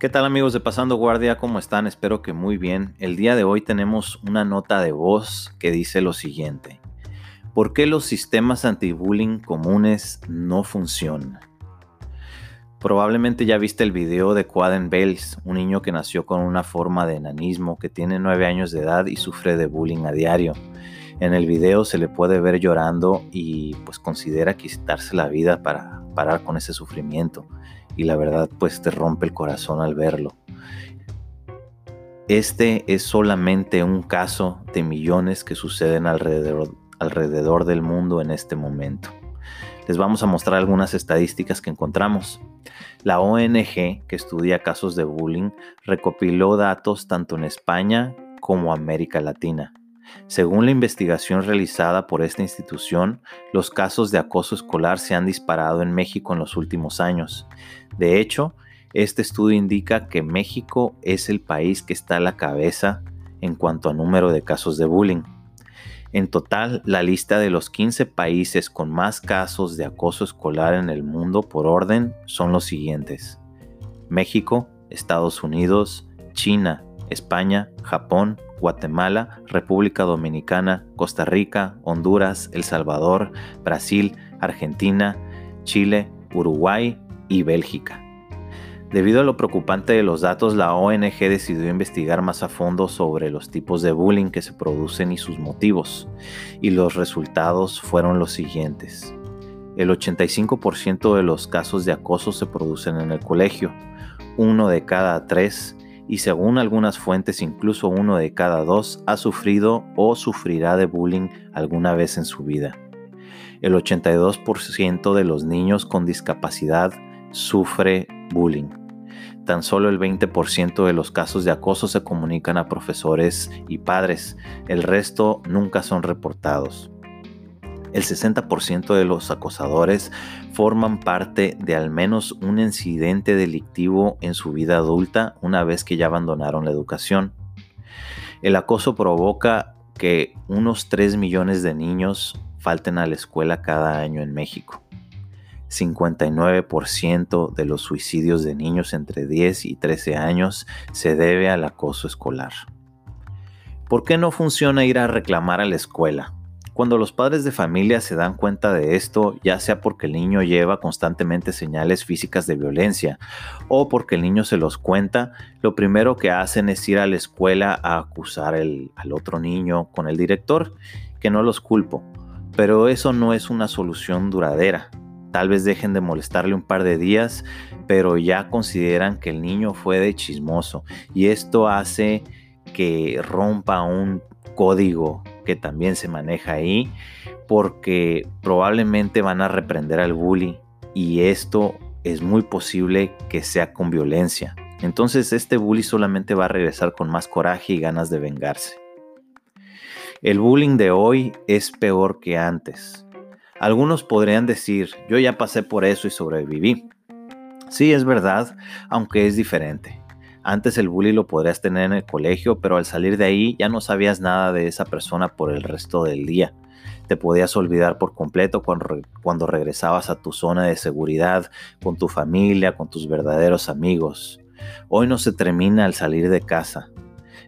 ¿Qué tal amigos de Pasando Guardia? ¿Cómo están? Espero que muy bien. El día de hoy tenemos una nota de voz que dice lo siguiente. ¿Por qué los sistemas anti-bullying comunes no funcionan? Probablemente ya viste el video de Quaden Bells, un niño que nació con una forma de enanismo, que tiene 9 años de edad y sufre de bullying a diario. En el video se le puede ver llorando y pues considera quitarse la vida para parar con ese sufrimiento y la verdad pues te rompe el corazón al verlo. Este es solamente un caso de millones que suceden alrededor, alrededor del mundo en este momento. Les vamos a mostrar algunas estadísticas que encontramos. La ONG que estudia casos de bullying recopiló datos tanto en España como América Latina. Según la investigación realizada por esta institución, los casos de acoso escolar se han disparado en México en los últimos años. De hecho, este estudio indica que México es el país que está a la cabeza en cuanto a número de casos de bullying. En total, la lista de los 15 países con más casos de acoso escolar en el mundo por orden son los siguientes. México, Estados Unidos, China, España, Japón, Guatemala, República Dominicana, Costa Rica, Honduras, El Salvador, Brasil, Argentina, Chile, Uruguay y Bélgica. Debido a lo preocupante de los datos, la ONG decidió investigar más a fondo sobre los tipos de bullying que se producen y sus motivos, y los resultados fueron los siguientes. El 85% de los casos de acoso se producen en el colegio, uno de cada tres y según algunas fuentes incluso uno de cada dos ha sufrido o sufrirá de bullying alguna vez en su vida. El 82% de los niños con discapacidad sufre bullying. Tan solo el 20% de los casos de acoso se comunican a profesores y padres, el resto nunca son reportados. El 60% de los acosadores forman parte de al menos un incidente delictivo en su vida adulta una vez que ya abandonaron la educación. El acoso provoca que unos 3 millones de niños falten a la escuela cada año en México. 59% de los suicidios de niños entre 10 y 13 años se debe al acoso escolar. ¿Por qué no funciona ir a reclamar a la escuela? Cuando los padres de familia se dan cuenta de esto, ya sea porque el niño lleva constantemente señales físicas de violencia o porque el niño se los cuenta, lo primero que hacen es ir a la escuela a acusar al otro niño con el director, que no los culpo. Pero eso no es una solución duradera. Tal vez dejen de molestarle un par de días, pero ya consideran que el niño fue de chismoso y esto hace que rompa un código que también se maneja ahí, porque probablemente van a reprender al bully y esto es muy posible que sea con violencia. Entonces este bully solamente va a regresar con más coraje y ganas de vengarse. El bullying de hoy es peor que antes. Algunos podrían decir, yo ya pasé por eso y sobreviví. Sí, es verdad, aunque es diferente. Antes el bully lo podrías tener en el colegio, pero al salir de ahí ya no sabías nada de esa persona por el resto del día. Te podías olvidar por completo cuando, regresabas a tu zona de seguridad, con tu familia, con tus verdaderos amigos. Hoy no se termina al salir de casa.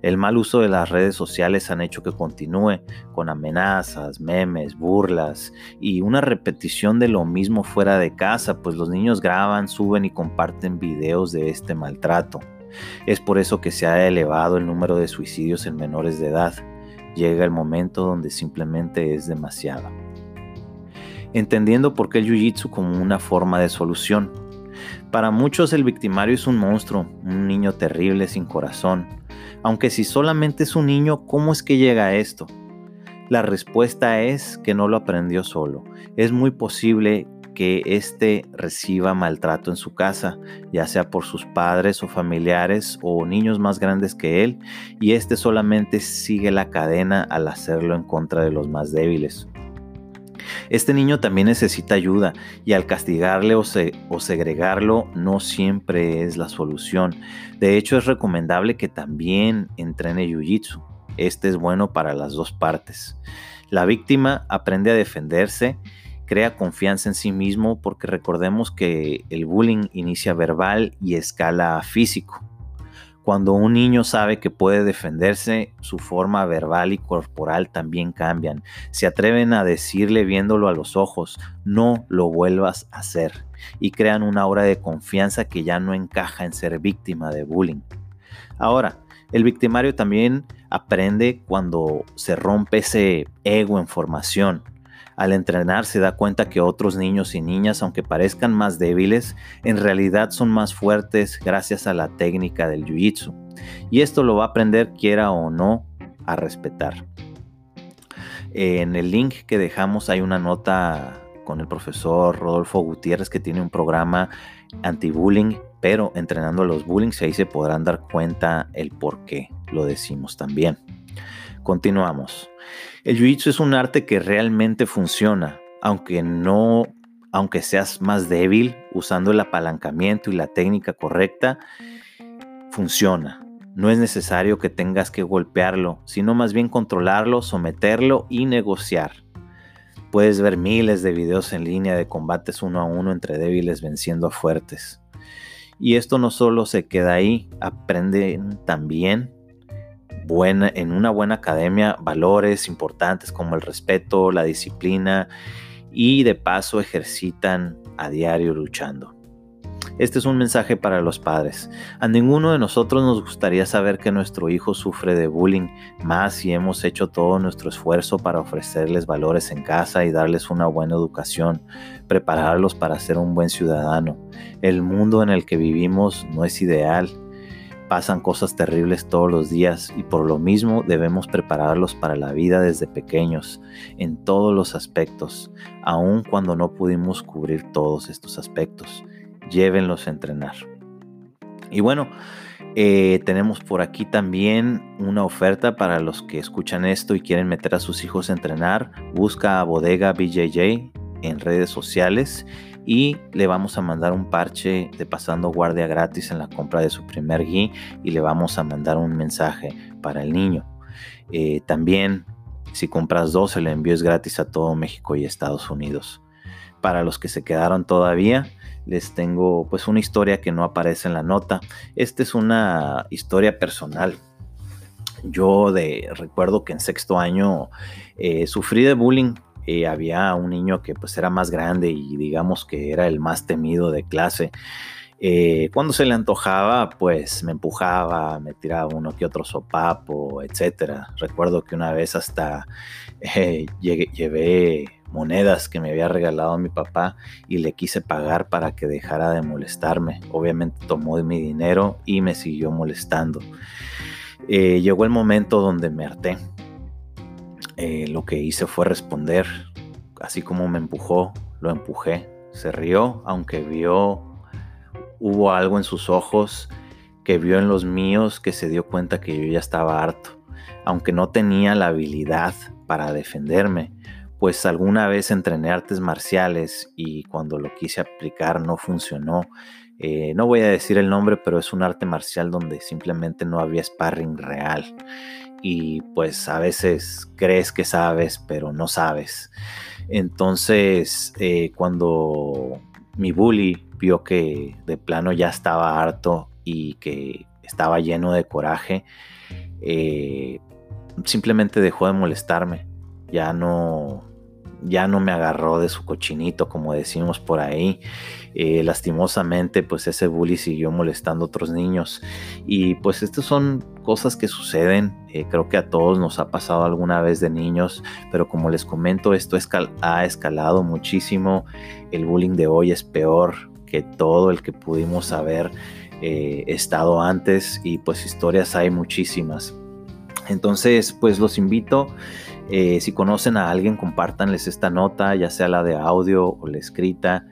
El mal uso de las redes sociales han hecho que continúe con amenazas, memes, burlas y una repetición de lo mismo fuera de casa, pues los niños graban, suben y comparten videos de este maltrato. Es por eso que se ha elevado el número de suicidios en menores de edad. Llega el momento donde simplemente es demasiado. Entendiendo por qué el Jiu-Jitsu como una forma de solución. Para muchos el victimario es un monstruo, un niño terrible sin corazón. Aunque si solamente es un niño, ¿cómo es que llega a esto? La respuesta es que no lo aprendió solo. Es muy posible que éste reciba maltrato en su casa, ya sea por sus padres o familiares o niños más grandes que él, y éste solamente sigue la cadena al hacerlo en contra de los más débiles. Este niño también necesita ayuda y al castigarle o, o, segregarlo no siempre es la solución. De hecho es recomendable que también entrene Jiu-Jitsu. Este es bueno para las dos partes. La víctima aprende a defenderse crea confianza en sí mismo porque recordemos que el bullying inicia verbal y escala físico. Cuando un niño sabe que puede defenderse, su forma verbal y corporal también cambian. Se atreven a decirle viéndolo a los ojos, no lo vuelvas a hacer. Y crean una aura de confianza que ya no encaja en ser víctima de bullying. Ahora, el victimario también aprende cuando se rompe ese ego en formación. Al entrenar se da cuenta que otros niños y niñas, aunque parezcan más débiles, en realidad son más fuertes gracias a la técnica del jiu-jitsu. Y esto lo va a aprender quiera o no a respetar. En el link que dejamos hay una nota con el profesor Rodolfo Gutiérrez que tiene un programa anti-bullying, pero entrenando a los bullying, ahí se podrán dar cuenta el por qué lo decimos también. Continuamos. El jiu-jitsu es un arte que realmente funciona, aunque no, aunque seas más débil, usando el apalancamiento y la técnica correcta, funciona. No es necesario que tengas que golpearlo, sino más bien controlarlo, someterlo y negociar. Puedes ver miles de videos en línea de combates uno a uno entre débiles venciendo a fuertes. Y esto no solo se queda ahí, aprenden también en una buena academia valores importantes como el respeto, la disciplina y de paso ejercitan a diario luchando. Este es un mensaje para los padres. A ninguno de nosotros nos gustaría saber que nuestro hijo sufre de bullying, más si hemos hecho todo nuestro esfuerzo para ofrecerles valores en casa y darles una buena educación, prepararlos para ser un buen ciudadano. El mundo en el que vivimos no es ideal pasan cosas terribles todos los días y por lo mismo debemos prepararlos para la vida desde pequeños, en todos los aspectos, aun cuando no pudimos cubrir todos estos aspectos. Llévenlos a entrenar. Y bueno, eh, tenemos por aquí también una oferta para los que escuchan esto y quieren meter a sus hijos a entrenar. Busca a Bodega BJJ en redes sociales y le vamos a mandar un parche de pasando guardia gratis en la compra de su primer gui y le vamos a mandar un mensaje para el niño. Eh, también si compras dos el envío es gratis a todo México y Estados Unidos. Para los que se quedaron todavía, les tengo pues una historia que no aparece en la nota. Esta es una historia personal. Yo recuerdo que en sexto año eh, sufrí de bullying eh, había un niño que pues era más grande y digamos que era el más temido de clase. Eh, cuando se le antojaba, pues me empujaba, me tiraba uno que otro sopapo, etc. Recuerdo que una vez hasta eh, llevé monedas que me había regalado mi papá y le quise pagar para que dejara de molestarme. Obviamente tomó mi dinero y me siguió molestando. llegó el momento donde me harté eh, lo que hice fue responder, así como me empujó, lo empujé. Se rió, aunque vio, hubo algo en sus ojos que vio en los míos que se dio cuenta que yo ya estaba harto, aunque no tenía la habilidad para defenderme, pues alguna vez entrené artes marciales y cuando lo quise aplicar no funcionó. Eh, no voy a decir el nombre, pero es un arte marcial donde simplemente no había sparring real y pues a veces crees que sabes, pero no sabes. Entonces, eh, cuando mi bully vio que de plano ya estaba harto y que estaba lleno de coraje, eh, simplemente dejó de molestarme. Ya no, ya no me agarró de su cochinito, como decimos por ahí. Eh, lastimosamente, pues ese bully siguió molestando a otros niños. Y pues estas son cosas que suceden. Eh, creo que a todos nos ha pasado alguna vez de niños, pero como les comento, esto ha escalado muchísimo. El bullying de hoy es peor que todo el que pudimos haber eh, estado antes y pues historias hay muchísimas. Entonces, pues los invito eh, si conocen a alguien, compártanles esta nota, ya sea la de audio o la escrita,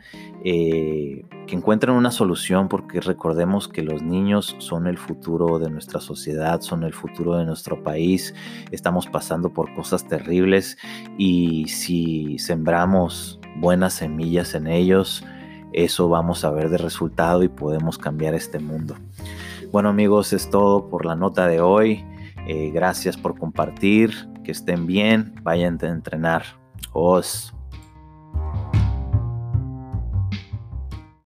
eh, que encuentren una solución, porque recordemos que los niños son el futuro de nuestra sociedad, son el futuro de nuestro país, estamos pasando por cosas terribles y si sembramos buenas semillas en ellos, eso vamos a ver de resultado y podemos cambiar este mundo. Bueno amigos, es todo por la nota de hoy. Eh, gracias por compartir, que estén bien, vayan a entrenar. Os.